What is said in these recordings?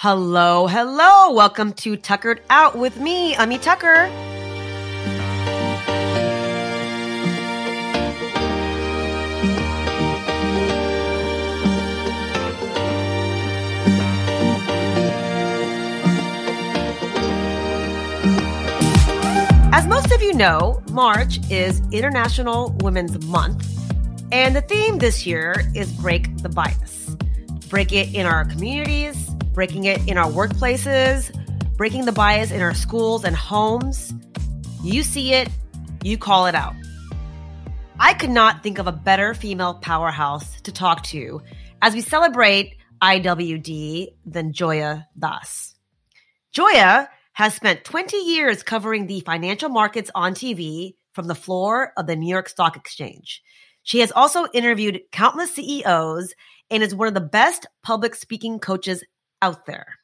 Hello, hello. Welcome to Tuckered Out with me, Ami Tucker. As most of you know, March is International Women's Month, and the theme this year is Break the Bias. Break it in our communities, breaking it in our workplaces, breaking the bias in our schools and homes. You see it, you call it out. I could not think of a better female powerhouse to talk to as we celebrate IWD than Joya Dass. Joya has spent 20 years covering the financial markets on TV from the floor of the New York Stock Exchange. She has also interviewed countless CEOs and is one of the best public speaking coaches out there.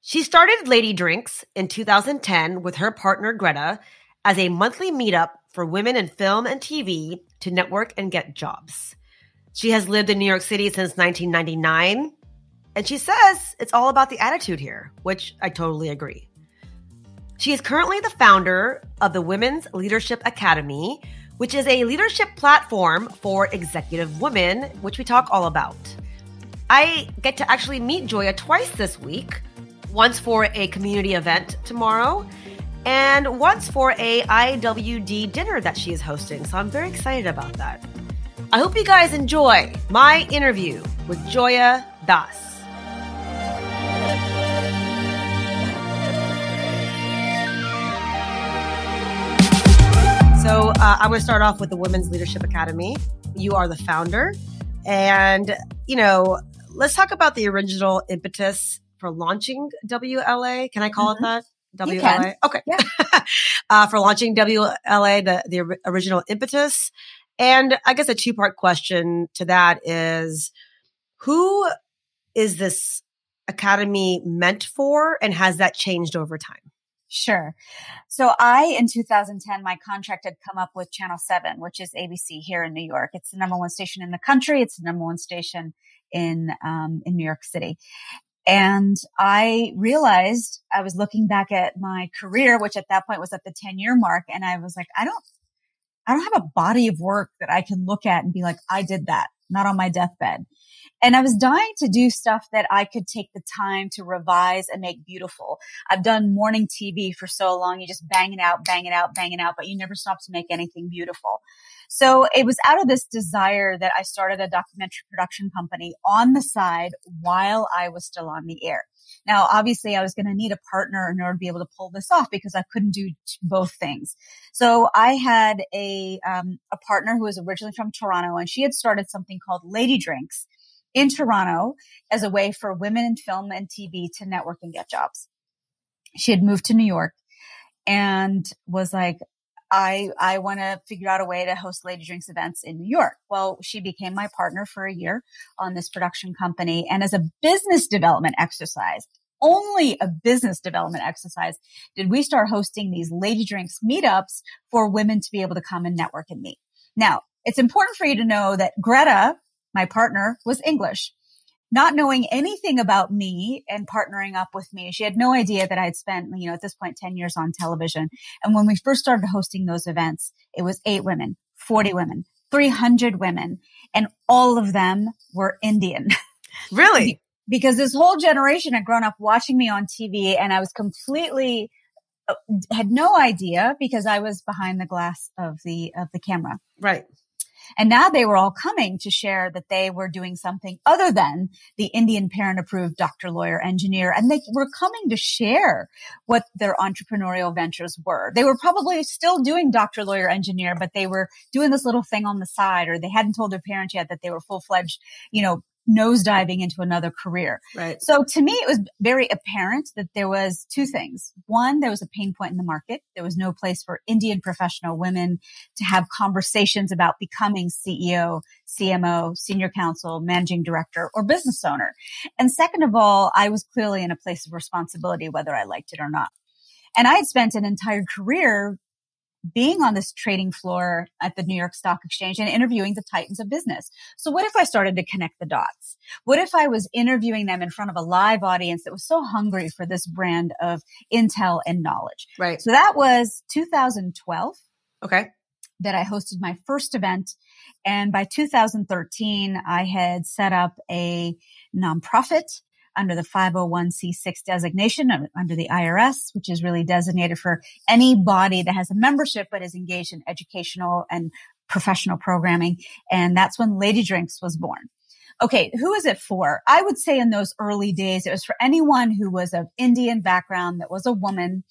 She started Lady Drinks in 2010 with her partner Greta as a monthly meetup for women in film and TV to network and get jobs. She has lived in New York City since 1999, and she says it's all about the attitude here, which I totally agree. She is currently the founder of the Women's Leadership Academy, which is a leadership platform for executive women, which we talk all about. I get to actually meet Joya twice this week once for a community event tomorrow, and once for a IWD dinner that she is hosting. So I'm very excited about that. I hope you guys enjoy my interview with Joya Dass. So uh, I'm going to start off with the Women's Leadership Academy. You are the founder. And, you know, let's talk about the original impetus for launching WLA. Can I call mm-hmm. it that? WLA. Okay. Yeah. uh, for launching WLA, the, the original impetus. And I guess a two part question to that is who is this academy meant for and has that changed over time? Sure. So I, in 2010, my contract had come up with Channel 7, which is ABC here in New York. It's the number one station in the country. It's the number one station in, um, in New York City. And I realized I was looking back at my career, which at that point was at the 10 year mark. And I was like, I don't, I don't have a body of work that I can look at and be like, I did that, not on my deathbed. And I was dying to do stuff that I could take the time to revise and make beautiful. I've done morning TV for so long. You just bang it out, bang it out, bang it out, but you never stop to make anything beautiful. So it was out of this desire that I started a documentary production company on the side while I was still on the air. Now, obviously I was going to need a partner in order to be able to pull this off because I couldn't do both things. So I had a, um, a partner who was originally from Toronto and she had started something called Lady Drinks in Toronto as a way for women in film and TV to network and get jobs. She had moved to New York and was like, I, I want to figure out a way to host Lady Drinks events in New York. Well, she became my partner for a year on this production company. And as a business development exercise, only a business development exercise did we start hosting these Lady Drinks meetups for women to be able to come and network and meet. Now, it's important for you to know that Greta, my partner was English. Not knowing anything about me and partnering up with me, she had no idea that I had spent, you know, at this point, 10 years on television. And when we first started hosting those events, it was eight women, 40 women, 300 women, and all of them were Indian. Really? because this whole generation had grown up watching me on TV and I was completely uh, had no idea because I was behind the glass of the of the camera. Right. And now they were all coming to share that they were doing something other than the Indian parent approved doctor, lawyer, engineer. And they were coming to share what their entrepreneurial ventures were. They were probably still doing doctor, lawyer, engineer, but they were doing this little thing on the side or they hadn't told their parents yet that they were full fledged, you know, nosediving into another career. Right. So to me, it was very apparent that there was two things. One, there was a pain point in the market. There was no place for Indian professional women to have conversations about becoming CEO, CMO, senior counsel, managing director, or business owner. And second of all, I was clearly in a place of responsibility, whether I liked it or not. And I had spent an entire career being on this trading floor at the New York Stock Exchange and interviewing the titans of business. So what if I started to connect the dots? What if I was interviewing them in front of a live audience that was so hungry for this brand of intel and knowledge? Right. So that was 2012. Okay. That I hosted my first event. And by 2013, I had set up a nonprofit under the 501c6 designation under the IRS, which is really designated for any body that has a membership but is engaged in educational and professional programming. And that's when Lady Drinks was born. Okay, who is it for? I would say in those early days, it was for anyone who was of Indian background that was a woman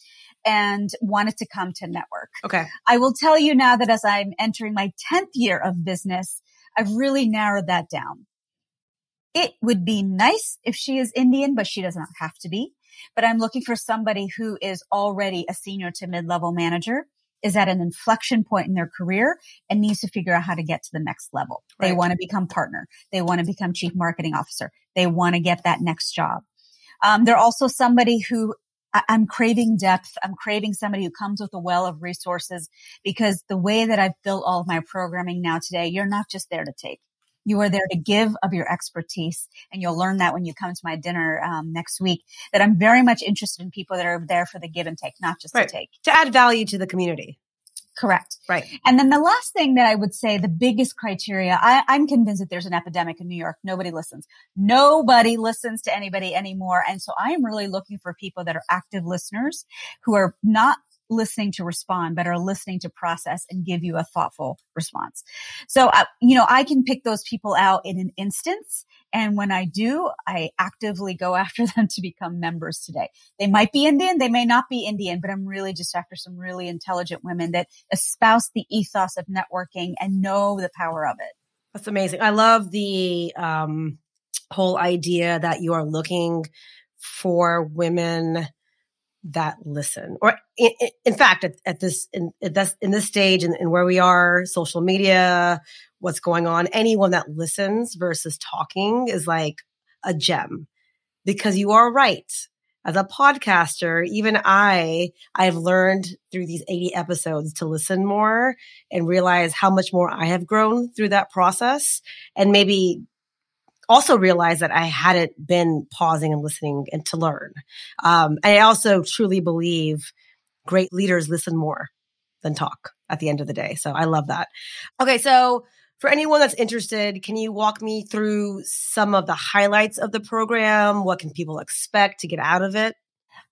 and wanted to come to network. Okay. I will tell you now that as I'm entering my 10th year of business, I've really narrowed that down. It would be nice if she is Indian, but she does not have to be. But I'm looking for somebody who is already a senior to mid-level manager, is at an inflection point in their career and needs to figure out how to get to the next level. Right. They want to become partner. They want to become chief marketing officer. They want to get that next job. Um, they're also somebody who I- I'm craving depth. I'm craving somebody who comes with a well of resources because the way that I've built all of my programming now today, you're not just there to take. You are there to give of your expertise. And you'll learn that when you come to my dinner um, next week, that I'm very much interested in people that are there for the give and take, not just right. to take. To add value to the community. Correct. Right. And then the last thing that I would say, the biggest criteria, I, I'm convinced that there's an epidemic in New York. Nobody listens. Nobody listens to anybody anymore. And so I am really looking for people that are active listeners who are not listening to respond, but are listening to process and give you a thoughtful response. So, uh, you know, I can pick those people out in an instance. And when I do, I actively go after them to become members today. They might be Indian. They may not be Indian, but I'm really just after some really intelligent women that espouse the ethos of networking and know the power of it. That's amazing. I love the, um, whole idea that you are looking for women that listen. Or in, in fact at, at, this in, at this in this stage and, and, where we are social media what's going on anyone that listens versus talking is like a gem. Because you are right. As a podcaster even i i've learned through these 80 episodes to listen more and realize how much more i have grown through that process. And maybe also realized that I hadn't been pausing and listening and to learn. Um, I also truly believe great leaders listen more than talk at the end of the day. So I love that. Okay. So for anyone that's interested, can you walk me through some of the highlights of the program? What can people expect to get out of it?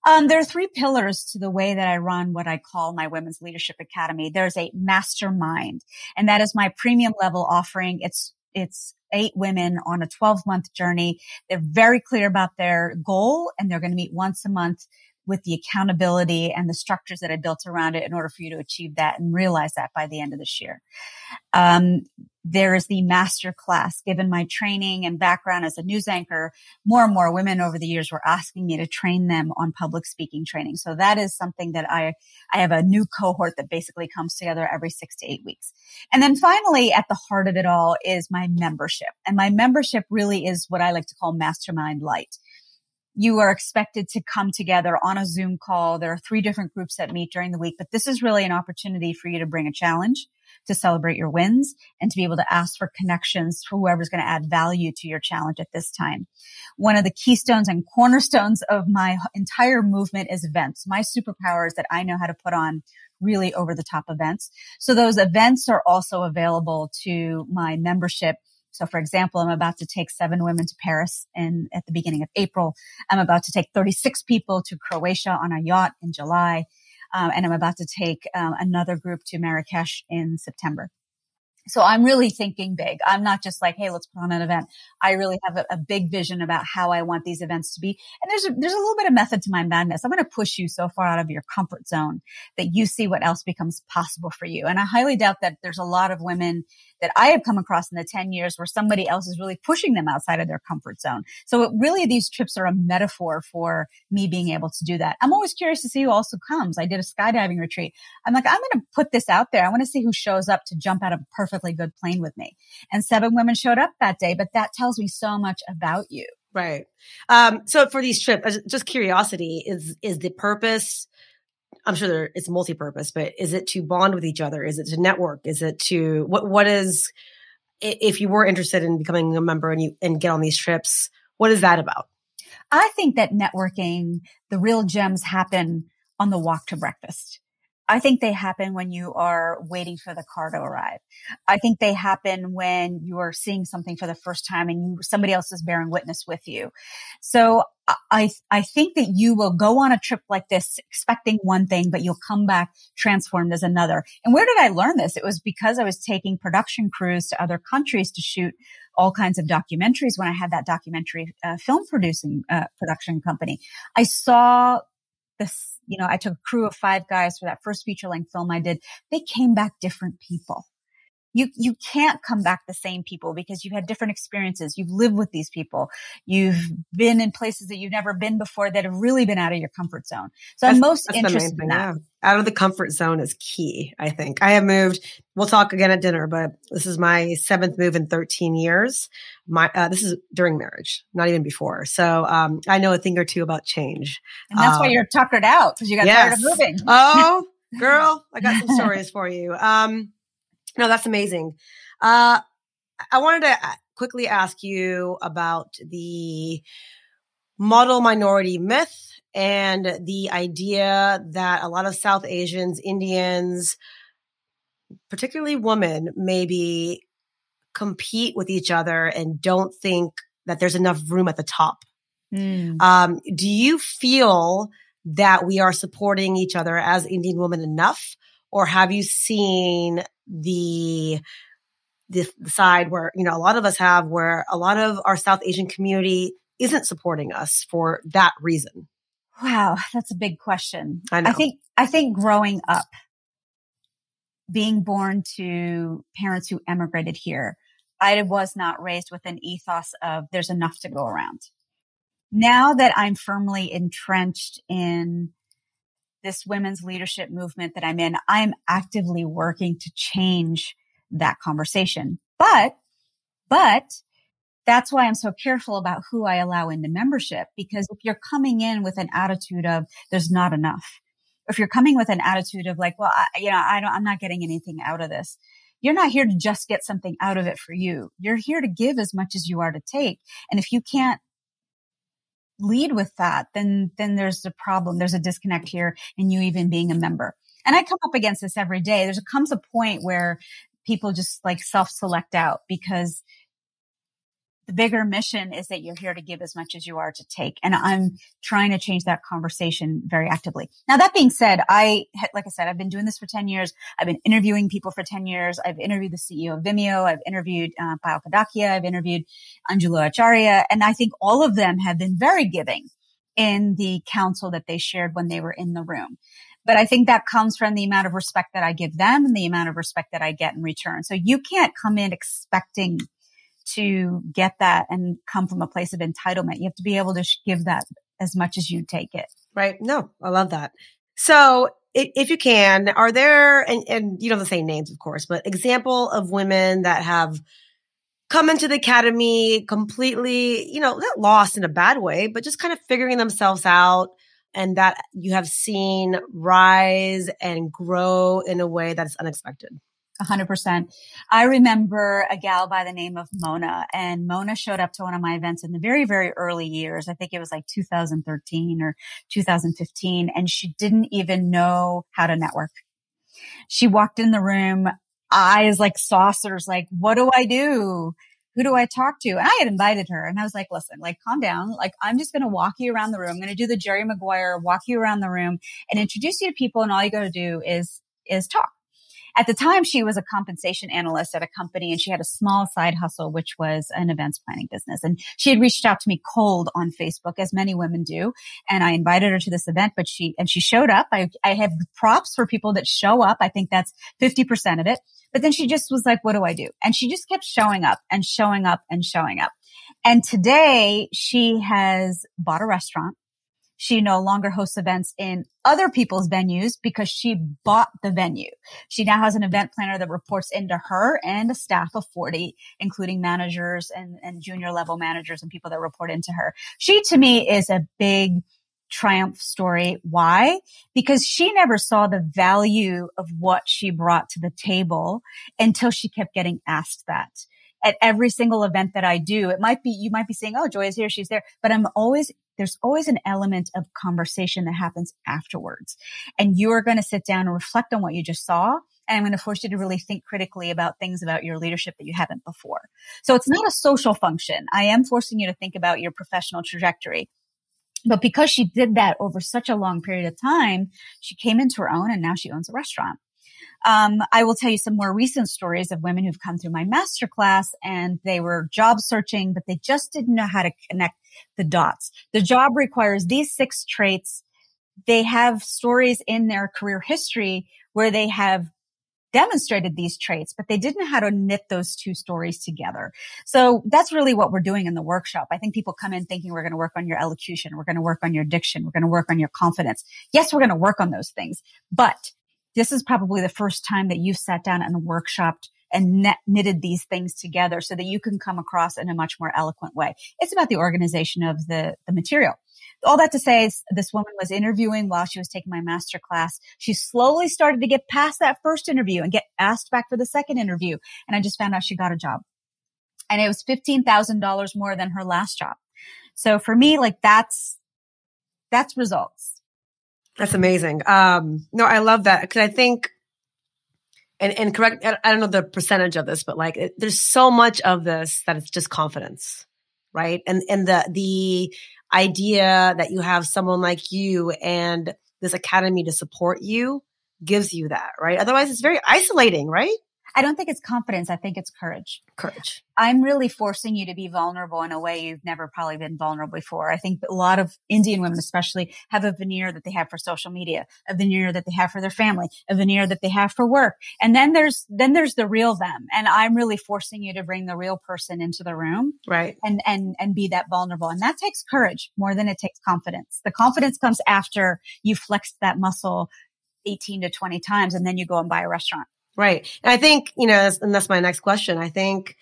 Um, there are three pillars to the way that I run what I call my Women's Leadership Academy. There's a mastermind, and that is my premium level offering. It's it's eight women on a 12 month journey. They're very clear about their goal and they're going to meet once a month with the accountability and the structures that I built around it in order for you to achieve that and realize that by the end of this year. Um, there is the master class. Given my training and background as a news anchor, more and more women over the years were asking me to train them on public speaking training. So that is something that I, I have a new cohort that basically comes together every six to eight weeks. And then finally, at the heart of it all is my membership. And my membership really is what I like to call mastermind light you are expected to come together on a Zoom call. There are three different groups that meet during the week, but this is really an opportunity for you to bring a challenge, to celebrate your wins, and to be able to ask for connections for whoever's going to add value to your challenge at this time. One of the keystones and cornerstones of my entire movement is events. My superpower is that I know how to put on really over the top events. So those events are also available to my membership so for example, I'm about to take seven women to Paris in at the beginning of April. I'm about to take 36 people to Croatia on a yacht in July. Um, and I'm about to take um, another group to Marrakesh in September. So I'm really thinking big. I'm not just like, Hey, let's put on an event. I really have a, a, big vision about how I want these events to be. And there's a, there's a little bit of method to my madness. I'm going to push you so far out of your comfort zone that you see what else becomes possible for you. And I highly doubt that there's a lot of women that I have come across in the 10 years where somebody else is really pushing them outside of their comfort zone. So it, really these trips are a metaphor for me being able to do that. I'm always curious to see who also comes. I did a skydiving retreat. I'm like, I'm going to put this out there. I want to see who shows up to jump out of a perfectly good plane with me. And seven women showed up that day, but that tells me so much about you. Right. Um, so for these trips, just curiosity is, is the purpose I'm sure there, it's multi-purpose, but is it to bond with each other? Is it to network? Is it to what? What is if you were interested in becoming a member and you and get on these trips? What is that about? I think that networking, the real gems happen on the walk to breakfast. I think they happen when you are waiting for the car to arrive. I think they happen when you are seeing something for the first time and you, somebody else is bearing witness with you. So I, I think that you will go on a trip like this expecting one thing, but you'll come back transformed as another. And where did I learn this? It was because I was taking production crews to other countries to shoot all kinds of documentaries when I had that documentary uh, film producing uh, production company. I saw this, you know, I took a crew of five guys for that first feature length film I did. They came back different people you, you can't come back the same people because you've had different experiences. You've lived with these people. You've been in places that you've never been before that have really been out of your comfort zone. So that's, I'm most interested in that. Yeah. Out of the comfort zone is key, I think. I have moved, we'll talk again at dinner, but this is my seventh move in 13 years. My, uh, this is during marriage, not even before. So, um, I know a thing or two about change. And that's why um, you're tuckered out because you got yes. tired of moving. oh, girl, I got some stories for you. Um, no, that's amazing. Uh, I wanted to uh, quickly ask you about the model minority myth and the idea that a lot of South Asians, Indians, particularly women, maybe compete with each other and don't think that there's enough room at the top. Mm. Um, do you feel that we are supporting each other as Indian women enough? Or have you seen the, the, the side where, you know, a lot of us have where a lot of our South Asian community isn't supporting us for that reason? Wow, that's a big question. I. I think, I think growing up, being born to parents who emigrated here, I was not raised with an ethos of there's enough to go around. Now that I'm firmly entrenched in this women's leadership movement that I'm in, I'm actively working to change that conversation. But, but that's why I'm so careful about who I allow into membership. Because if you're coming in with an attitude of there's not enough, if you're coming with an attitude of like, well, I, you know, I don't, I'm not getting anything out of this. You're not here to just get something out of it for you. You're here to give as much as you are to take. And if you can't lead with that, then, then there's a problem. There's a disconnect here in you even being a member. And I come up against this every day. There's comes a point where people just like self select out because the bigger mission is that you're here to give as much as you are to take. And I'm trying to change that conversation very actively. Now, that being said, I, like I said, I've been doing this for 10 years. I've been interviewing people for 10 years. I've interviewed the CEO of Vimeo. I've interviewed uh, Kadakia. I've interviewed Anjula Acharia. And I think all of them have been very giving in the counsel that they shared when they were in the room. But I think that comes from the amount of respect that I give them and the amount of respect that I get in return. So you can't come in expecting to get that and come from a place of entitlement. You have to be able to give that as much as you take it. Right. No, I love that. So if you can, are there, and, and you don't have to say names, of course, but example of women that have come into the academy completely, you know, not lost in a bad way, but just kind of figuring themselves out and that you have seen rise and grow in a way that's unexpected? 100%. I remember a gal by the name of Mona and Mona showed up to one of my events in the very, very early years. I think it was like 2013 or 2015 and she didn't even know how to network. She walked in the room, eyes like saucers, like, what do I do? Who do I talk to? And I had invited her and I was like, listen, like calm down. Like I'm just going to walk you around the room. I'm going to do the Jerry Maguire, walk you around the room and introduce you to people. And all you got to do is, is talk. At the time, she was a compensation analyst at a company and she had a small side hustle, which was an events planning business. And she had reached out to me cold on Facebook, as many women do. And I invited her to this event, but she, and she showed up. I, I have props for people that show up. I think that's 50% of it. But then she just was like, what do I do? And she just kept showing up and showing up and showing up. And today she has bought a restaurant. She no longer hosts events in other people's venues because she bought the venue. She now has an event planner that reports into her and a staff of 40, including managers and, and junior level managers and people that report into her. She to me is a big triumph story. Why? Because she never saw the value of what she brought to the table until she kept getting asked that. At every single event that I do, it might be, you might be saying, Oh, Joy is here. She's there. But I'm always, there's always an element of conversation that happens afterwards. And you are going to sit down and reflect on what you just saw and I'm going to force you to really think critically about things about your leadership that you haven't before. So it's not a social function. I am forcing you to think about your professional trajectory. But because she did that over such a long period of time, she came into her own and now she owns a restaurant. Um, I will tell you some more recent stories of women who've come through my masterclass and they were job searching, but they just didn't know how to connect the dots. The job requires these six traits. They have stories in their career history where they have demonstrated these traits, but they didn't know how to knit those two stories together. So that's really what we're doing in the workshop. I think people come in thinking we're going to work on your elocution. We're going to work on your diction. We're going to work on your confidence. Yes, we're going to work on those things, but this is probably the first time that you've sat down and workshopped and knitted these things together so that you can come across in a much more eloquent way. It's about the organization of the, the material all that to say is this woman was interviewing while she was taking my master class. She slowly started to get past that first interview and get asked back for the second interview. And I just found out she got a job and it was $15,000 more than her last job. So for me, like that's, that's results. That's amazing. Um, no, I love that because I think, and, and correct, I don't know the percentage of this, but like it, there's so much of this that it's just confidence, right? And, and the, the, idea that you have someone like you and this academy to support you gives you that, right? Otherwise it's very isolating, right? I don't think it's confidence. I think it's courage. Courage. I'm really forcing you to be vulnerable in a way you've never probably been vulnerable before. I think a lot of Indian women, especially, have a veneer that they have for social media, a veneer that they have for their family, a veneer that they have for work. And then there's, then there's the real them. And I'm really forcing you to bring the real person into the room. Right. And, and, and be that vulnerable. And that takes courage more than it takes confidence. The confidence comes after you flex that muscle 18 to 20 times and then you go and buy a restaurant. Right. And I think, you know, and that's my next question. I think,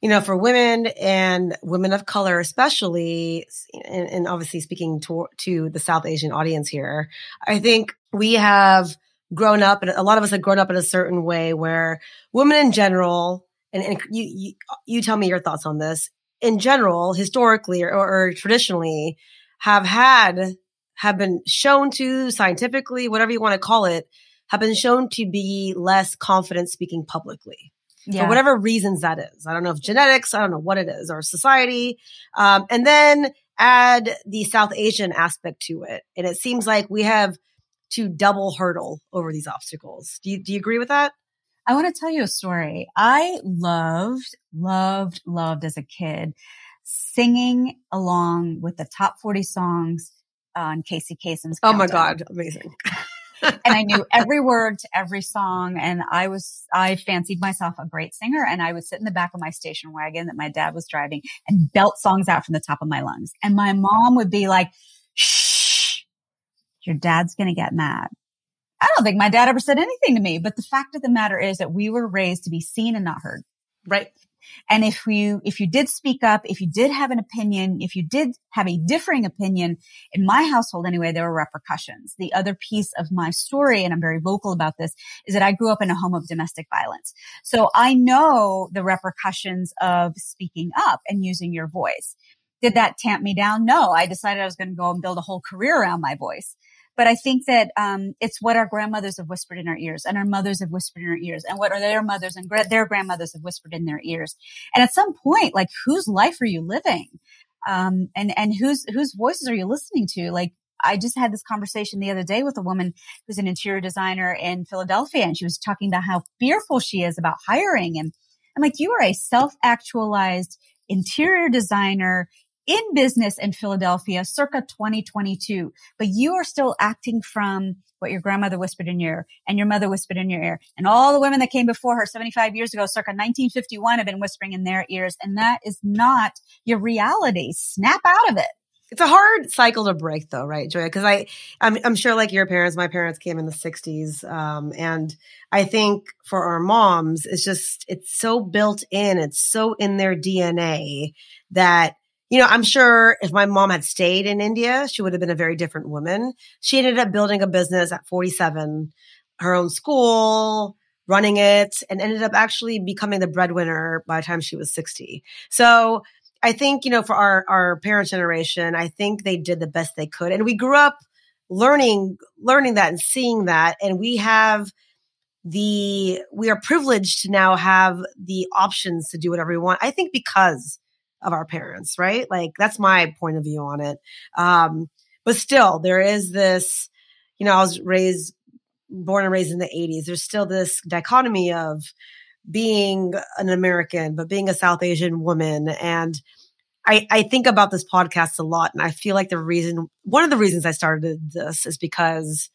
you know, for women and women of color, especially, and, and obviously speaking to, to the South Asian audience here, I think we have grown up and a lot of us have grown up in a certain way where women in general, and, and you, you, you tell me your thoughts on this, in general, historically or, or traditionally have had, have been shown to scientifically, whatever you want to call it, have been shown to be less confident speaking publicly. Yeah. For whatever reasons that is. I don't know if genetics, I don't know what it is, or society. Um, and then add the South Asian aspect to it. And it seems like we have to double hurdle over these obstacles. Do you, do you agree with that? I want to tell you a story. I loved, loved, loved as a kid singing along with the top 40 songs on Casey Kasem's. Oh my God. Amazing. and I knew every word to every song. And I was, I fancied myself a great singer and I would sit in the back of my station wagon that my dad was driving and belt songs out from the top of my lungs. And my mom would be like, shh, your dad's going to get mad. I don't think my dad ever said anything to me, but the fact of the matter is that we were raised to be seen and not heard. Right. And if you, if you did speak up, if you did have an opinion, if you did have a differing opinion, in my household anyway, there were repercussions. The other piece of my story, and I'm very vocal about this, is that I grew up in a home of domestic violence. So I know the repercussions of speaking up and using your voice. Did that tamp me down? No, I decided I was going to go and build a whole career around my voice. But I think that um, it's what our grandmothers have whispered in our ears, and our mothers have whispered in our ears, and what are their mothers and gra- their grandmothers have whispered in their ears. And at some point, like, whose life are you living? Um, and and whose whose voices are you listening to? Like, I just had this conversation the other day with a woman who's an interior designer in Philadelphia, and she was talking about how fearful she is about hiring. And I'm like, you are a self actualized interior designer in business in Philadelphia circa 2022, but you are still acting from what your grandmother whispered in your ear and your mother whispered in your ear. And all the women that came before her 75 years ago, circa 1951 have been whispering in their ears. And that is not your reality. Snap out of it. It's a hard cycle to break though, right, Joya? Cause I, I'm, I'm sure like your parents, my parents came in the sixties. Um, and I think for our moms, it's just, it's so built in. It's so in their DNA that you know, I'm sure if my mom had stayed in India, she would have been a very different woman. She ended up building a business at 47, her own school, running it, and ended up actually becoming the breadwinner by the time she was 60. So I think, you know, for our, our parents' generation, I think they did the best they could. And we grew up learning, learning that and seeing that. And we have the, we are privileged to now have the options to do whatever we want. I think because of our parents, right? Like that's my point of view on it. Um, but still there is this, you know, I was raised, born and raised in the 80s. There's still this dichotomy of being an American, but being a South Asian woman. And I, I think about this podcast a lot. And I feel like the reason, one of the reasons I started this is because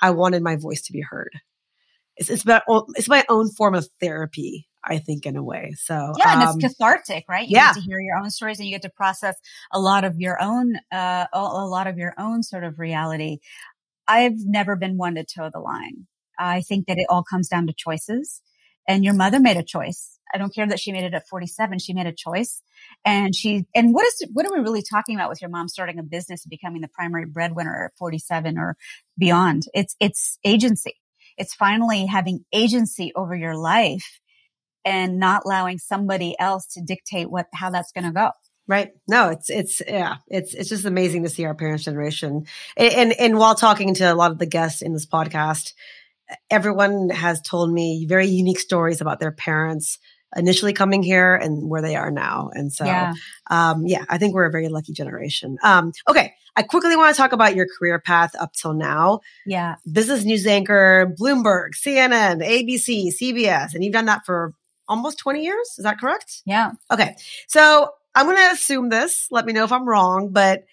I wanted my voice to be heard. It's, it's about, it's my own form of therapy I think, in a way. So yeah, and um, it's cathartic, right? You yeah. get to hear your own stories and you get to process a lot of your own, uh, a lot of your own sort of reality. I've never been one to toe the line. I think that it all comes down to choices. And your mother made a choice. I don't care that she made it at 47. She made a choice. And she, and what is, what are we really talking about with your mom starting a business and becoming the primary breadwinner at 47 or beyond? It's, it's agency. It's finally having agency over your life and not allowing somebody else to dictate what how that's going to go. Right. No, it's it's yeah, it's it's just amazing to see our parents' generation. And, and and while talking to a lot of the guests in this podcast, everyone has told me very unique stories about their parents initially coming here and where they are now. And so, yeah, um, yeah I think we're a very lucky generation. Um, okay. I quickly want to talk about your career path up till now. Yeah. Business news anchor, Bloomberg, CNN, ABC, CBS, and you've done that for almost 20 years. Is that correct? Yeah. Okay. So I'm going to assume this. Let me know if I'm wrong, but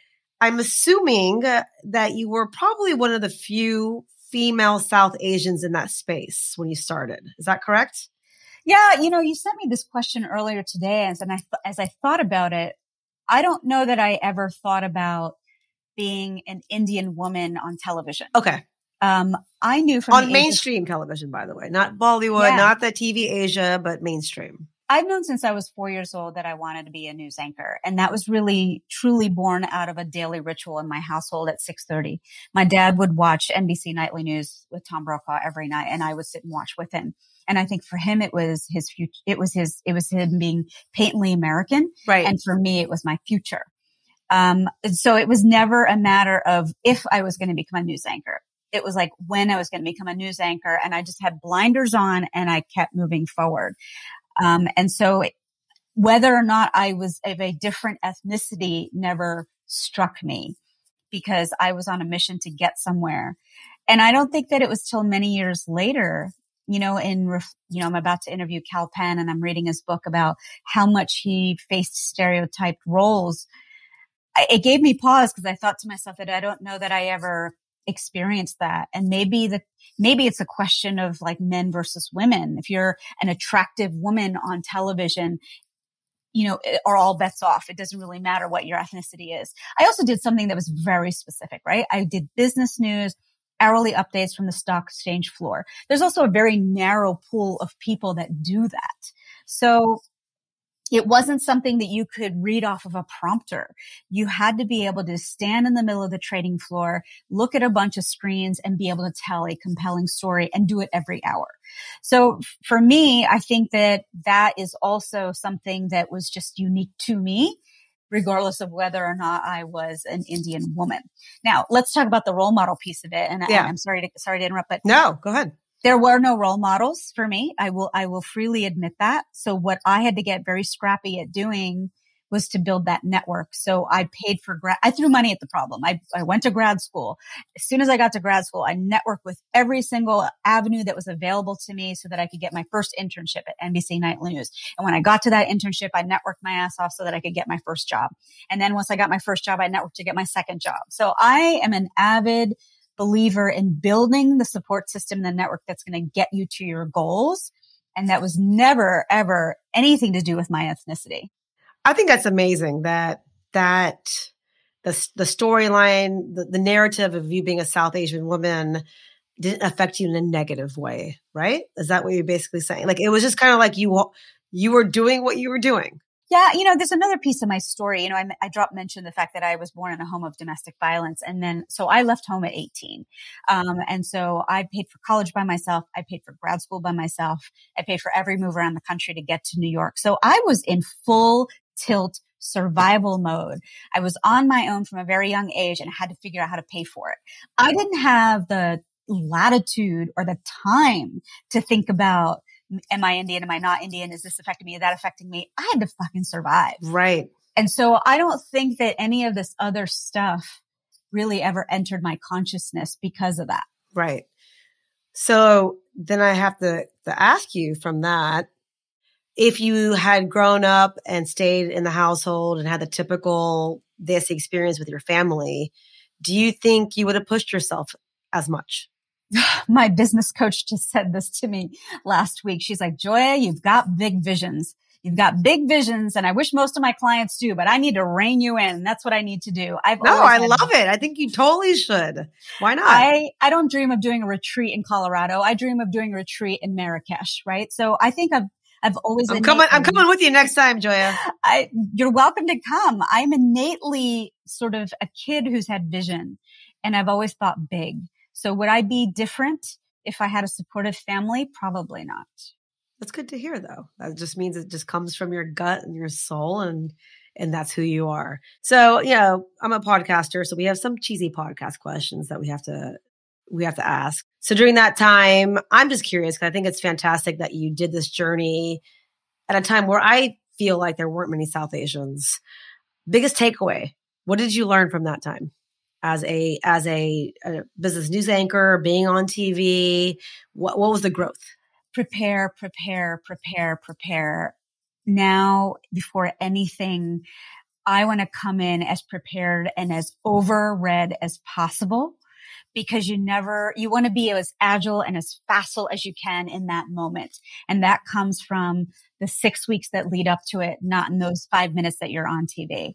I'm assuming that you were probably one of the few female South Asians in that space when you started. Is that correct? Yeah. You know, you sent me this question earlier today. And I, as I thought about it, I don't know that I ever thought about being an Indian woman on television. Okay. Um, I knew from on mainstream of, television, by the way, not Bollywood, yeah. not the TV Asia, but mainstream. I've known since I was four years old that I wanted to be a news anchor. And that was really truly born out of a daily ritual in my household at 630. My dad would watch NBC Nightly News with Tom Brokaw every night and I would sit and watch with him. And I think for him, it was his future. It was his, it was him being patently American. Right. And for me, it was my future. Um, so it was never a matter of if I was going to become a news anchor it was like when I was going to become a news anchor and I just had blinders on and I kept moving forward. Um, and so whether or not I was of a different ethnicity never struck me because I was on a mission to get somewhere. And I don't think that it was till many years later, you know, in, you know, I'm about to interview Kal Penn and I'm reading his book about how much he faced stereotyped roles. It gave me pause because I thought to myself that I don't know that I ever experienced that. And maybe the, maybe it's a question of like men versus women. If you're an attractive woman on television, you know, are all bets off. It doesn't really matter what your ethnicity is. I also did something that was very specific, right? I did business news, hourly updates from the stock exchange floor. There's also a very narrow pool of people that do that. So it wasn't something that you could read off of a prompter. You had to be able to stand in the middle of the trading floor, look at a bunch of screens and be able to tell a compelling story and do it every hour. So for me, I think that that is also something that was just unique to me regardless of whether or not I was an Indian woman. Now, let's talk about the role model piece of it. And yeah. I, am sorry to sorry to interrupt, but no, go ahead there were no role models for me. I will, I will freely admit that. So what I had to get very scrappy at doing was to build that network. So I paid for grad, I threw money at the problem. I, I went to grad school. As soon as I got to grad school, I networked with every single avenue that was available to me so that I could get my first internship at NBC Nightly News. And when I got to that internship, I networked my ass off so that I could get my first job. And then once I got my first job, I networked to get my second job. So I am an avid believer in building the support system, the network that's going to get you to your goals. And that was never, ever anything to do with my ethnicity. I think that's amazing that, that the, the storyline, the, the narrative of you being a South Asian woman didn't affect you in a negative way, right? Is that what you're basically saying? Like it was just kind of like you, you were doing what you were doing. Yeah, you know, there's another piece of my story. You know, I, I dropped mention the fact that I was born in a home of domestic violence, and then so I left home at 18, um, and so I paid for college by myself. I paid for grad school by myself. I paid for every move around the country to get to New York. So I was in full tilt survival mode. I was on my own from a very young age and I had to figure out how to pay for it. I didn't have the latitude or the time to think about am I Indian? Am I not Indian? Is this affecting me? Is that affecting me? I had to fucking survive. Right. And so I don't think that any of this other stuff really ever entered my consciousness because of that. Right. So then I have to, to ask you from that, if you had grown up and stayed in the household and had the typical this experience with your family, do you think you would have pushed yourself as much? My business coach just said this to me last week. She's like, Joya, you've got big visions. You've got big visions and I wish most of my clients do, but I need to rein you in. That's what I need to do. I've No, I love it. I think you totally should. Why not? I, I don't dream of doing a retreat in Colorado. I dream of doing a retreat in Marrakesh, right? So I think I've I've always I'm coming I'm coming with you next time, Joya. I you're welcome to come. I'm innately sort of a kid who's had vision and I've always thought big. So would I be different if I had a supportive family? Probably not. That's good to hear though. That just means it just comes from your gut and your soul and and that's who you are. So, you know, I'm a podcaster, so we have some cheesy podcast questions that we have to we have to ask. So during that time, I'm just curious because I think it's fantastic that you did this journey at a time where I feel like there weren't many South Asians. Biggest takeaway. What did you learn from that time? As a as a, a business news anchor, being on TV, what what was the growth? Prepare, prepare, prepare, prepare. Now, before anything, I want to come in as prepared and as overread as possible because you never, you want to be as agile and as facile as you can in that moment. And that comes from the six weeks that lead up to it, not in those five minutes that you're on TV.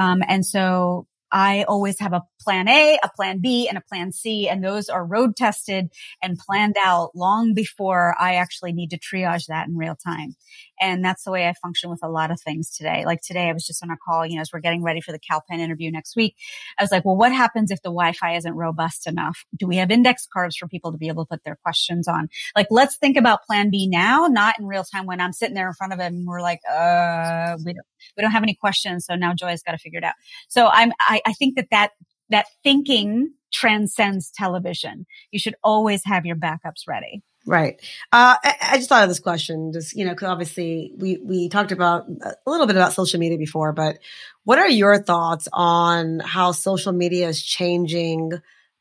Um, and so I always have a plan A, a plan B, and a plan C. And those are road tested and planned out long before I actually need to triage that in real time. And that's the way I function with a lot of things today. Like today, I was just on a call, you know, as we're getting ready for the Kal Penn interview next week. I was like, well, what happens if the Wi-Fi isn't robust enough? Do we have index cards for people to be able to put their questions on? Like, let's think about plan B now, not in real time when I'm sitting there in front of and we're like, uh, we don't, we don't have any questions. So now Joy's got to figure it out. So I'm, I, I think that that that thinking transcends television. You should always have your backups ready. Right. Uh, I, I, just thought of this question, just you know, because obviously we we talked about a little bit about social media before, but what are your thoughts on how social media is changing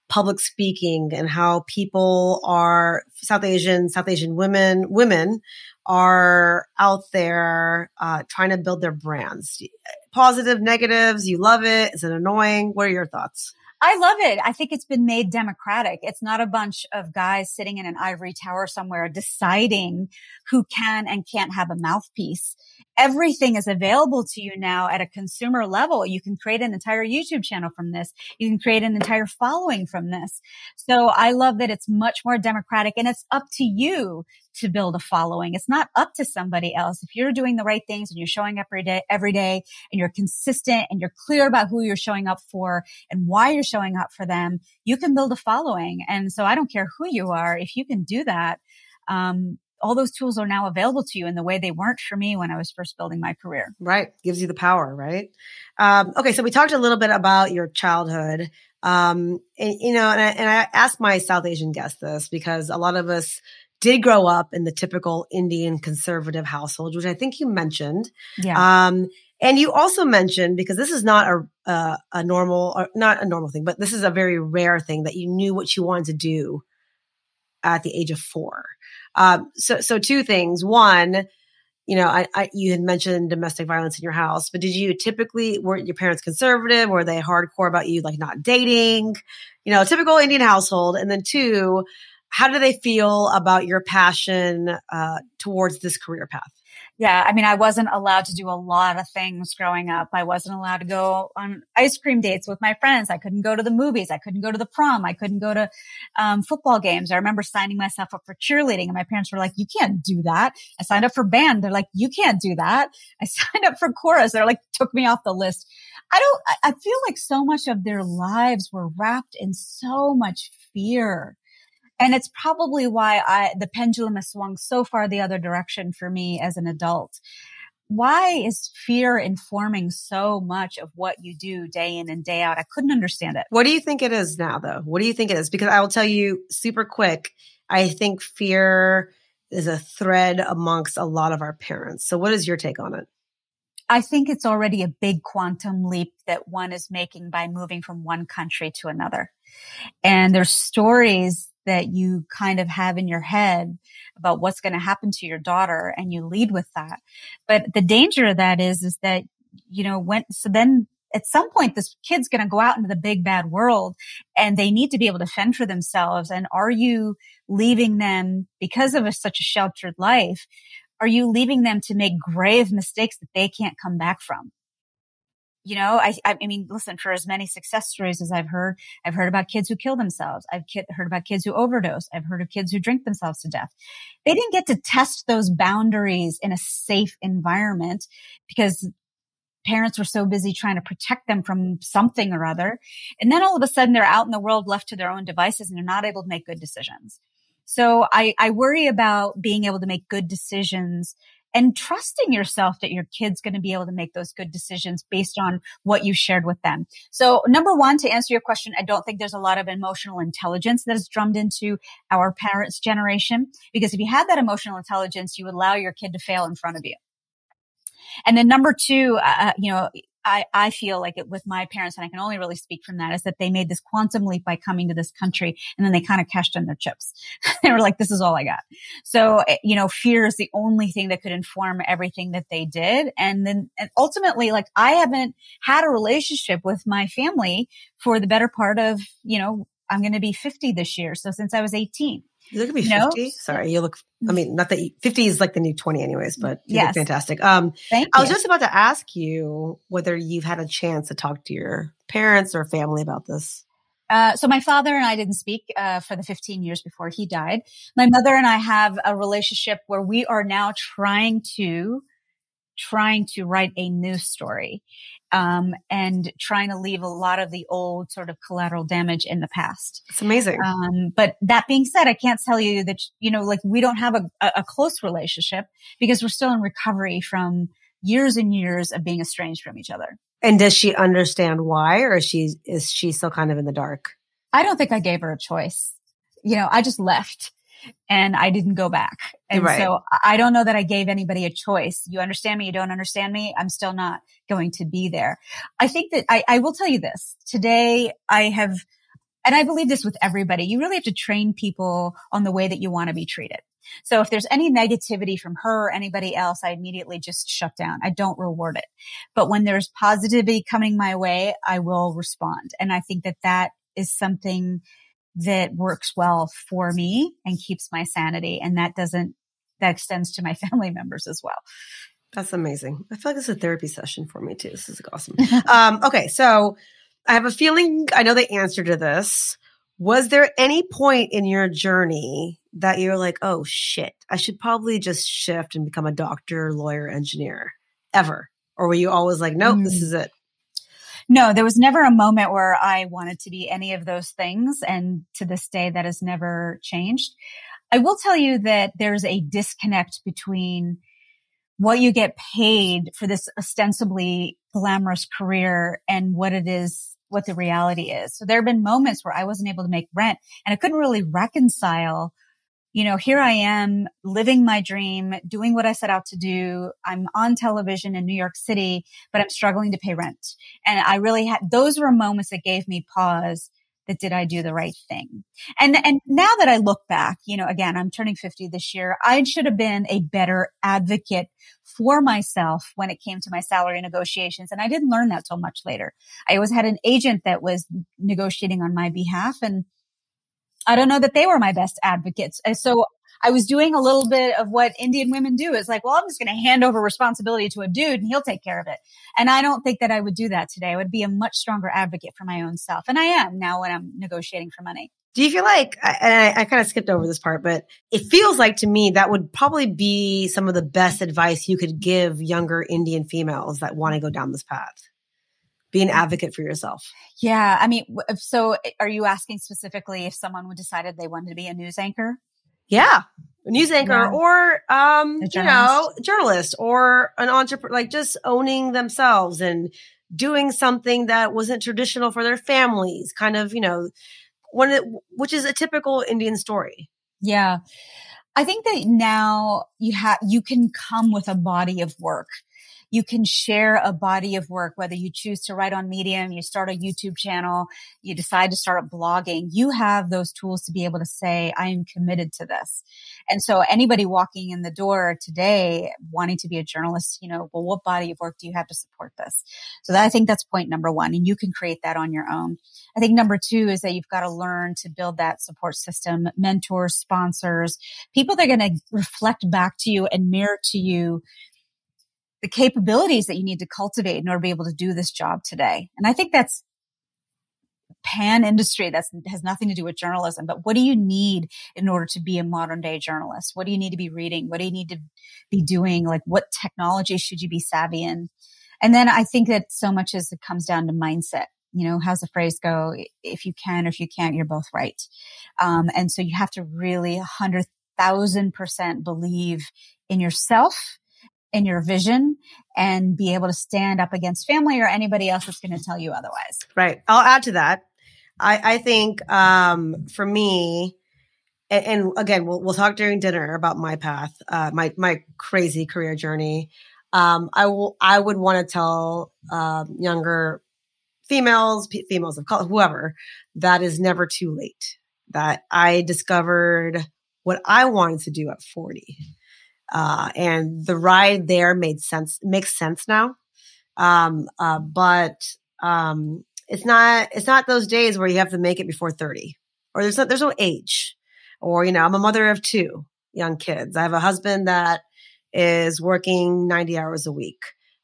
public speaking and how people are South Asian, South Asian women, women are out there uh, trying to build their brands? Positive, negatives, you love it? Is it annoying? What are your thoughts? I love it. I think it's been made democratic. It's not a bunch of guys sitting in an ivory tower somewhere deciding who can and can't have a mouthpiece. Everything is available to you now at a consumer level. You can create an entire YouTube channel from this. You can create an entire following from this. So I love that it's much more democratic and it's up to you to build a following. It's not up to somebody else. If you're doing the right things and you're showing up every day, every day and you're consistent and you're clear about who you're showing up for and why you're showing up for them, you can build a following. And so I don't care who you are. If you can do that, um, all those tools are now available to you in the way they weren't for me when I was first building my career. Right. Gives you the power, right? Um, okay. So we talked a little bit about your childhood. Um, and, you know, and I, and I asked my South Asian guests this because a lot of us did grow up in the typical Indian conservative household, which I think you mentioned. Yeah. Um, and you also mentioned because this is not a a, a normal or not a normal thing, but this is a very rare thing that you knew what you wanted to do at the age of four. Um, so so two things. One, you know, I, I, you had mentioned domestic violence in your house, but did you typically were your parents conservative? Were they hardcore about you like not dating? You know, typical Indian household. And then two, how do they feel about your passion uh, towards this career path? Yeah. I mean, I wasn't allowed to do a lot of things growing up. I wasn't allowed to go on ice cream dates with my friends. I couldn't go to the movies. I couldn't go to the prom. I couldn't go to um, football games. I remember signing myself up for cheerleading and my parents were like, you can't do that. I signed up for band. They're like, you can't do that. I signed up for chorus. They're like, took me off the list. I don't, I feel like so much of their lives were wrapped in so much fear and it's probably why I, the pendulum has swung so far the other direction for me as an adult. Why is fear informing so much of what you do day in and day out? I couldn't understand it. What do you think it is now, though? What do you think it is? Because I will tell you super quick. I think fear is a thread amongst a lot of our parents. So, what is your take on it? I think it's already a big quantum leap that one is making by moving from one country to another. And there's stories that you kind of have in your head about what's going to happen to your daughter and you lead with that. But the danger of that is, is that, you know, when, so then at some point this kid's going to go out into the big bad world and they need to be able to fend for themselves. And are you leaving them because of a, such a sheltered life? Are you leaving them to make grave mistakes that they can't come back from? You know, I, I mean, listen, for as many success stories as I've heard, I've heard about kids who kill themselves. I've heard about kids who overdose. I've heard of kids who drink themselves to death. They didn't get to test those boundaries in a safe environment because parents were so busy trying to protect them from something or other. And then all of a sudden they're out in the world left to their own devices and they're not able to make good decisions. So I, I worry about being able to make good decisions and trusting yourself that your kid's going to be able to make those good decisions based on what you shared with them. So number one, to answer your question, I don't think there's a lot of emotional intelligence that is drummed into our parents' generation because if you had that emotional intelligence, you would allow your kid to fail in front of you. And then number two, uh, uh you know, I, I feel like it with my parents, and I can only really speak from that, is that they made this quantum leap by coming to this country and then they kind of cashed in their chips. they were like, this is all I got. So, eh, you know, fear is the only thing that could inform everything that they did. And then and ultimately, like I haven't had a relationship with my family for the better part of, you know, I'm going to be 50 this year. So since I was 18. You look at me 50. Sorry, you look, I mean, not that you, 50 is like the new 20 anyways, but you yes. look fantastic. Um, Thank I was just about to ask you whether you've had a chance to talk to your parents or family about this. Uh, so my father and I didn't speak uh, for the 15 years before he died. My mother and I have a relationship where we are now trying to trying to write a new story um, and trying to leave a lot of the old sort of collateral damage in the past. It's amazing. Um, but that being said, I can't tell you that, you know, like we don't have a, a close relationship because we're still in recovery from years and years of being estranged from each other. And does she understand why or is she, is she still kind of in the dark? I don't think I gave her a choice. You know, I just left and I didn't go back. And right. so I don't know that I gave anybody a choice. You understand me? You don't understand me? I'm still not going to be there. I think that I, I will tell you this today. I have, and I believe this with everybody. You really have to train people on the way that you want to be treated. So if there's any negativity from her or anybody else, I immediately just shut down. I don't reward it. But when there's positivity coming my way, I will respond. And I think that that is something that works well for me and keeps my sanity. And that doesn't, that extends to my family members as well. That's amazing. I feel like it's a therapy session for me too. This is awesome. um, okay. So I have a feeling I know the answer to this. Was there any point in your journey that you're like, oh shit, I should probably just shift and become a doctor, lawyer, engineer ever? Or were you always like, nope, mm. this is it? No, there was never a moment where I wanted to be any of those things. And to this day, that has never changed. I will tell you that there's a disconnect between what you get paid for this ostensibly glamorous career and what it is, what the reality is. So there have been moments where I wasn't able to make rent and I couldn't really reconcile you know, here I am living my dream, doing what I set out to do. I'm on television in New York City, but I'm struggling to pay rent. And I really had, those were moments that gave me pause that did I do the right thing? And, and now that I look back, you know, again, I'm turning 50 this year. I should have been a better advocate for myself when it came to my salary negotiations. And I didn't learn that till much later. I always had an agent that was negotiating on my behalf and I don't know that they were my best advocates. So I was doing a little bit of what Indian women do. It's like, well, I'm just going to hand over responsibility to a dude and he'll take care of it. And I don't think that I would do that today. I would be a much stronger advocate for my own self. And I am now when I'm negotiating for money. Do you feel like, and I, I kind of skipped over this part, but it feels like to me that would probably be some of the best advice you could give younger Indian females that want to go down this path? Be an advocate for yourself. Yeah. I mean, so are you asking specifically if someone would decided they wanted to be a news anchor? Yeah. A news anchor yeah. or, um, you know, journalist or an entrepreneur, like just owning themselves and doing something that wasn't traditional for their families, kind of, you know, one of which is a typical Indian story. Yeah. I think that now you have, you can come with a body of work you can share a body of work, whether you choose to write on Medium, you start a YouTube channel, you decide to start blogging, you have those tools to be able to say, I am committed to this. And so anybody walking in the door today wanting to be a journalist, you know, well, what body of work do you have to support this? So that, I think that's point number one. And you can create that on your own. I think number two is that you've got to learn to build that support system, mentors, sponsors, people that are going to reflect back to you and mirror to you the capabilities that you need to cultivate in order to be able to do this job today. And I think that's pan industry that has nothing to do with journalism, but what do you need in order to be a modern day journalist? What do you need to be reading? What do you need to be doing? Like what technology should you be savvy in? And then I think that so much as it comes down to mindset. You know, how's the phrase go? If you can or if you can't, you're both right. Um, and so you have to really a hundred thousand percent believe in yourself in your vision and be able to stand up against family or anybody else that's going to tell you otherwise. Right. I'll add to that. I, I think um, for me, and, and, again, we'll, we'll talk during dinner about my path, uh, my my crazy career journey. Um, I will. I would want to tell um, younger females, p- females of color, whoever, that is never too late. That I discovered what I wanted to do at forty uh, and the ride there made sense, makes sense now. Um, uh, but, um, it's not, it's not those days where you have to make it before 30 or there's no, there's no age or, you know, I'm a mother of two young kids. I have a husband that is working 90 hours a week.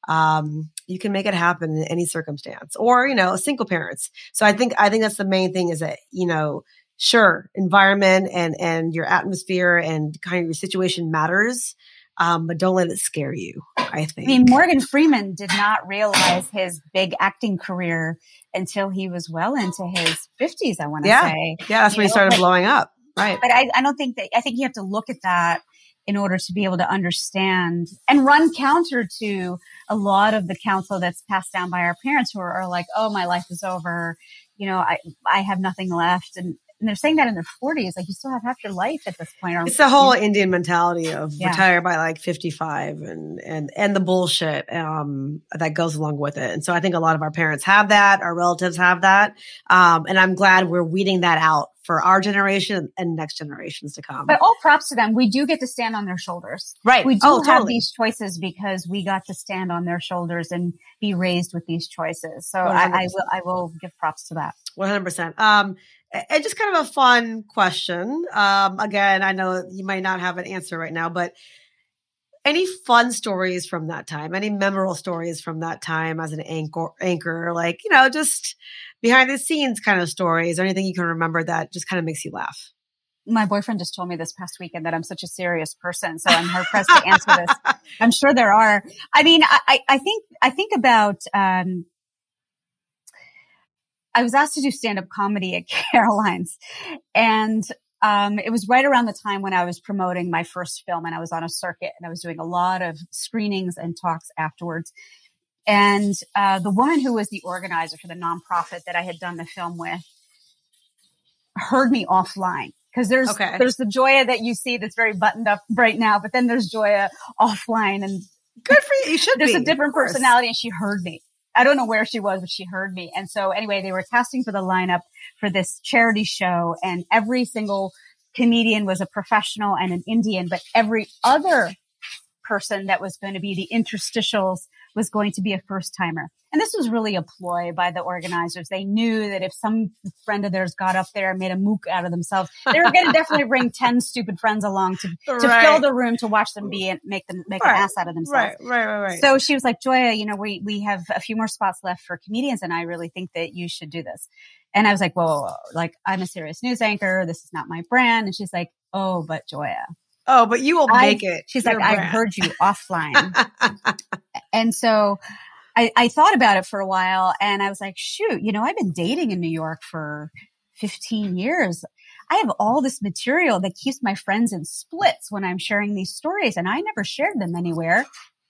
Um, you can make it happen in any circumstance or, you know, single parents. So I think, I think that's the main thing is that, you know, sure, environment and, and your atmosphere and kind of your situation matters. Um, but don't let it scare you. I think. I mean, Morgan Freeman did not realize his big acting career until he was well into his fifties. I want to yeah. say, yeah, that's you when know, he started but, blowing up. Right. But I, I don't think that. I think you have to look at that in order to be able to understand and run counter to a lot of the counsel that's passed down by our parents who are, are like, "Oh, my life is over." You know, I I have nothing left, and and they're saying that in their 40s like you still have half your life at this point it's the whole indian mentality of yeah. retire by like 55 and and and the bullshit um that goes along with it and so i think a lot of our parents have that our relatives have that um and i'm glad we're weeding that out for our generation and next generations to come. But all props to them. We do get to stand on their shoulders. Right. We do oh, have totally. these choices because we got to stand on their shoulders and be raised with these choices. So I, I, will I will give props to that. 100%. Um, and just kind of a fun question. Um, again, I know you might not have an answer right now, but any fun stories from that time? Any memorable stories from that time as an anchor? Anchor, like you know, just behind the scenes kind of stories, or anything you can remember that just kind of makes you laugh. My boyfriend just told me this past weekend that I'm such a serious person, so I'm hard pressed to answer this. I'm sure there are. I mean, I, I think I think about um, I was asked to do stand up comedy at Caroline's and um, it was right around the time when I was promoting my first film and I was on a circuit and I was doing a lot of screenings and talks afterwards. And uh, the woman who was the organizer for the nonprofit that I had done the film with heard me offline because there's okay. there's the Joya that you see that's very buttoned up right now, but then there's Joya offline and good for you. You should. There's be, a different personality, and she heard me. I don't know where she was, but she heard me. And so anyway, they were casting for the lineup for this charity show and every single comedian was a professional and an Indian, but every other person that was going to be the interstitials was going to be a first timer. And this was really a ploy by the organizers. They knew that if some friend of theirs got up there and made a mook out of themselves, they were going to definitely bring 10 stupid friends along to, to right. fill the room to watch them be and make them make right. an ass out of themselves. Right, right, right, right. So she was like, Joya, you know, we, we have a few more spots left for comedians and I really think that you should do this. And I was like, whoa, whoa, whoa. like I'm a serious news anchor. This is not my brand. And she's like, oh, but Joya. Oh, but you will make I, it. She's like, brand. I heard you offline. and so I, I thought about it for a while and I was like, shoot, you know, I've been dating in New York for 15 years. I have all this material that keeps my friends in splits when I'm sharing these stories and I never shared them anywhere.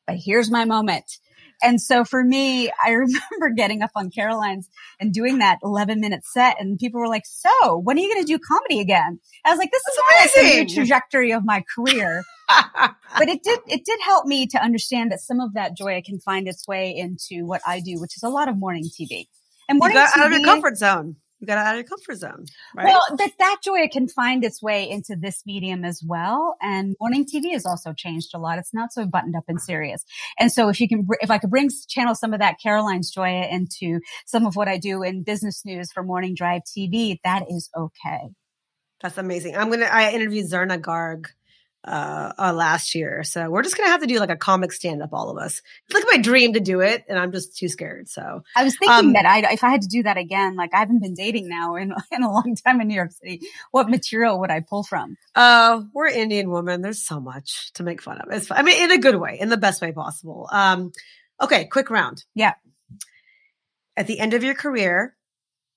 But here's my moment. And so for me, I remember getting up on Caroline's and doing that 11 minute set and people were like, so when are you going to do comedy again? I was like, this That's is amazing. the trajectory of my career. but it did, it did help me to understand that some of that joy can find its way into what I do, which is a lot of morning TV. And morning you got TV, out of your comfort zone you got to out of your comfort zone, right? Well, that that joy can find its way into this medium as well. And morning TV has also changed a lot. It's not so buttoned up and serious. And so if you can, if I could bring channel some of that Caroline's joy into some of what I do in business news for morning drive TV, that is okay. That's amazing. I'm gonna. I interviewed Zarna Garg uh, uh, last year. So we're just gonna have to do like a comic stand up, all of us. It's like my dream to do it, and I'm just too scared. So I was thinking um, that I, if I had to do that again, like I haven't been dating now in, in a long time in New York City, what material would I pull from? Uh, we're Indian women. There's so much to make fun of. It's fun. I mean, in a good way, in the best way possible. Um, okay, quick round. Yeah. At the end of your career,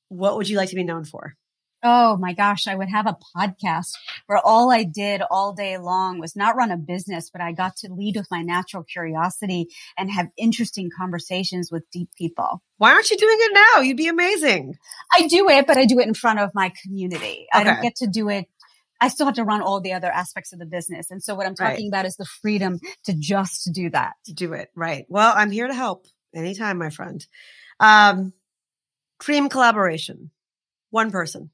what would you like to be known for? Oh my gosh, I would have a podcast where all I did all day long was not run a business, but I got to lead with my natural curiosity and have interesting conversations with deep people. Why aren't you doing it now? You'd be amazing. I do it, but I do it in front of my community. Okay. I don't get to do it I still have to run all the other aspects of the business. And so what I'm talking right. about is the freedom to just do that. To do it. Right. Well, I'm here to help anytime, my friend. Um, dream collaboration. One person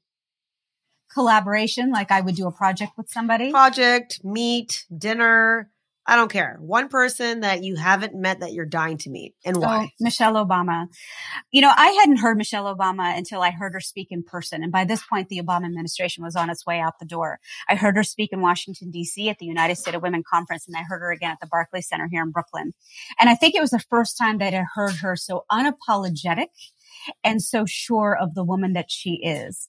collaboration, like I would do a project with somebody. Project, meet, dinner. I don't care. One person that you haven't met that you're dying to meet and why? Oh, Michelle Obama. You know, I hadn't heard Michelle Obama until I heard her speak in person. And by this point, the Obama administration was on its way out the door. I heard her speak in Washington, DC at the United States of Women Conference. And I heard her again at the Barclays Center here in Brooklyn. And I think it was the first time that I heard her so unapologetic and so sure of the woman that she is.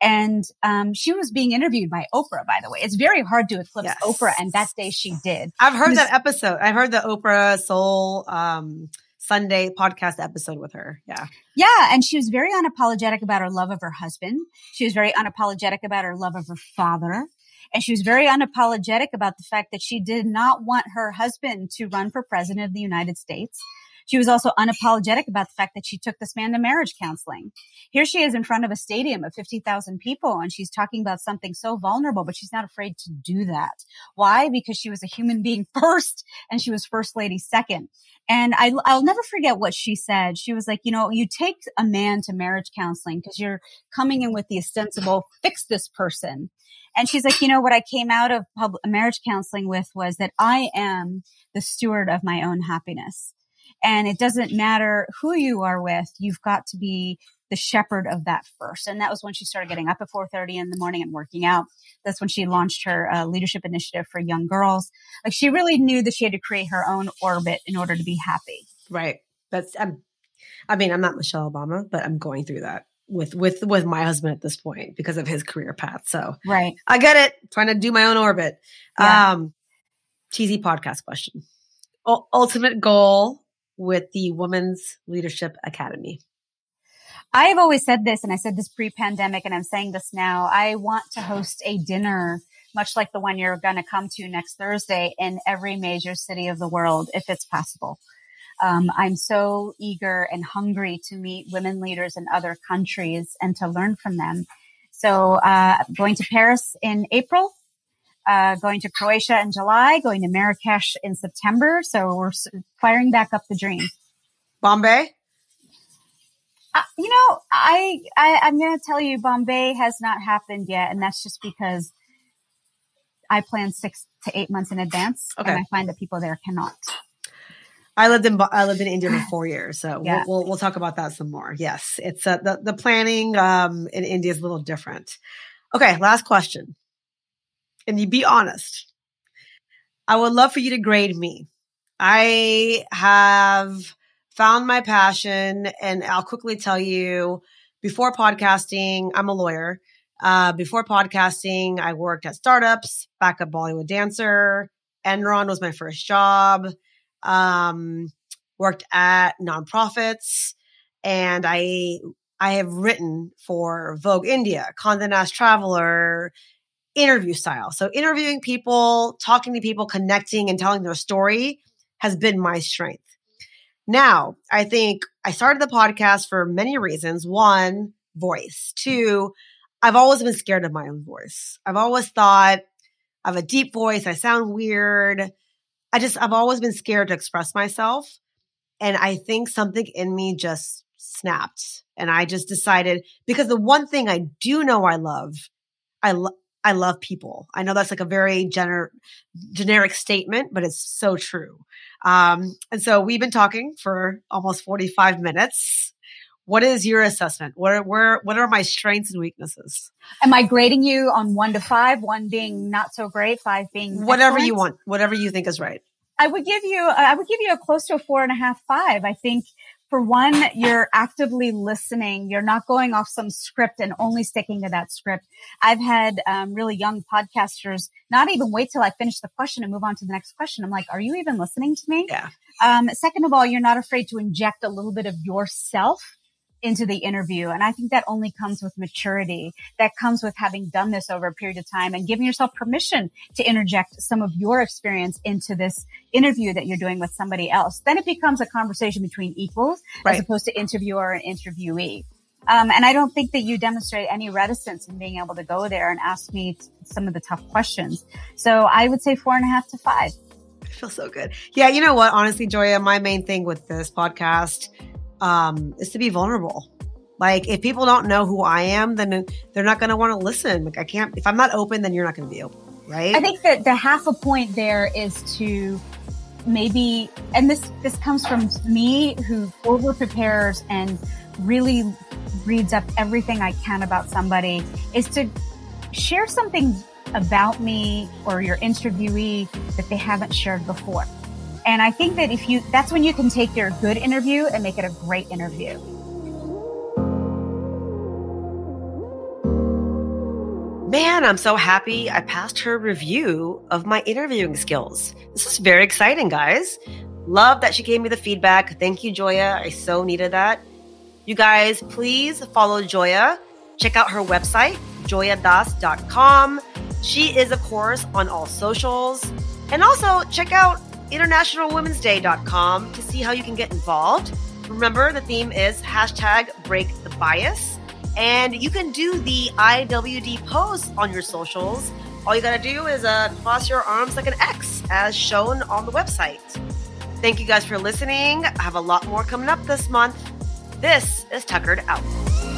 And um, she was being interviewed by Oprah, by the way. It's very hard to eclipse yes. Oprah, and that day she did. I've heard was, that episode. I've heard the Oprah Soul um, Sunday podcast episode with her. Yeah. Yeah. And she was very unapologetic about her love of her husband. She was very unapologetic about her love of her father. And she was very unapologetic about the fact that she did not want her husband to run for president of the United States. She was also unapologetic about the fact that she took this man to marriage counseling. Here she is in front of a stadium of 50,000 people and she's talking about something so vulnerable, but she's not afraid to do that. Why? Because she was a human being first and she was first lady second. And I, will never forget what she said. She was like, you know, you take a man to marriage counseling because you're coming in with the ostensible fix this person. And she's like, you know, what I came out of public marriage counseling with was that I am the steward of my own happiness. And it doesn't matter who you are with. You've got to be the shepherd of that first. And that was when she started getting up at 4:30 in the morning and working out. That's when she launched her uh, leadership initiative for young girls. Like she really knew that she had to create her own orbit in order to be happy. Right. That's I'm, I mean, I'm not Michelle Obama, but I'm going through that with with with my husband at this point because of his career path. So right, I get it. Trying to do my own orbit. Yeah. Um, cheesy podcast question. U- ultimate goal with the Women's Leadership Academy? I've always said this, and I said this pre pandemic, and I'm saying this now. I want to host a dinner, much like the one you're going to come to next Thursday, in every major city of the world, if it's possible. Um, I'm so eager and hungry to meet women leaders in other countries and to learn from them. So, uh, going to Paris in April, uh, going to Croatia in July, going to Marrakesh in September. So we're firing back up the dream. Bombay? Uh, you know, I, I I'm going to tell you, Bombay has not happened yet, and that's just because I plan six to eight months in advance, okay. and I find that people there cannot. I lived in I lived in India for four years, so yeah. we'll, we'll, we'll talk about that some more. Yes, it's uh, the the planning um, in India is a little different. Okay, last question, and you be honest. I would love for you to grade me. I have found my passion, and I'll quickly tell you. Before podcasting, I'm a lawyer. Uh, before podcasting, I worked at startups, backup Bollywood dancer. Enron was my first job. Um, worked at nonprofits, and I I have written for Vogue India, Condé Nast Traveler, interview style. So interviewing people, talking to people, connecting, and telling their story has been my strength. Now, I think I started the podcast for many reasons. One, voice. Two, I've always been scared of my own voice. I've always thought I have a deep voice. I sound weird. I just, I've always been scared to express myself. And I think something in me just snapped. And I just decided because the one thing I do know I love, I love, I love people. I know that's like a very gener- generic statement, but it's so true. Um, and so we've been talking for almost 45 minutes. What is your assessment? Where, where, what are my strengths and weaknesses? Am I grading you on one to five, one being not so great, five being whatever excellent? you want, whatever you think is right? I would give you, I would give you a close to a four and a half, five. I think for one, you're actively listening. You're not going off some script and only sticking to that script. I've had um, really young podcasters not even wait till I finish the question and move on to the next question. I'm like, are you even listening to me? Yeah. Um, second of all, you're not afraid to inject a little bit of yourself into the interview. And I think that only comes with maturity. That comes with having done this over a period of time and giving yourself permission to interject some of your experience into this interview that you're doing with somebody else. Then it becomes a conversation between equals right. as opposed to interviewer and interviewee. Um, and I don't think that you demonstrate any reticence in being able to go there and ask me t- some of the tough questions. So I would say four and a half to five. I feel so good. Yeah, you know what? Honestly, Joya, my main thing with this podcast um, is to be vulnerable. Like if people don't know who I am, then they're not going to want to listen. Like I can't, if I'm not open, then you're not going to be open. Right. I think that the half a point there is to maybe, and this, this comes from me who over prepares and really reads up everything I can about somebody is to share something about me or your interviewee that they haven't shared before. And I think that if you, that's when you can take your good interview and make it a great interview. Man, I'm so happy I passed her review of my interviewing skills. This is very exciting, guys. Love that she gave me the feedback. Thank you, Joya. I so needed that. You guys, please follow Joya. Check out her website, joyadass.com. She is, of course, on all socials. And also check out internationalwomen'sday.com to see how you can get involved. Remember, the theme is hashtag break the bias. And you can do the IWD pose on your socials. All you got to do is uh, cross your arms like an X, as shown on the website. Thank you guys for listening. I have a lot more coming up this month. This is Tuckered Out.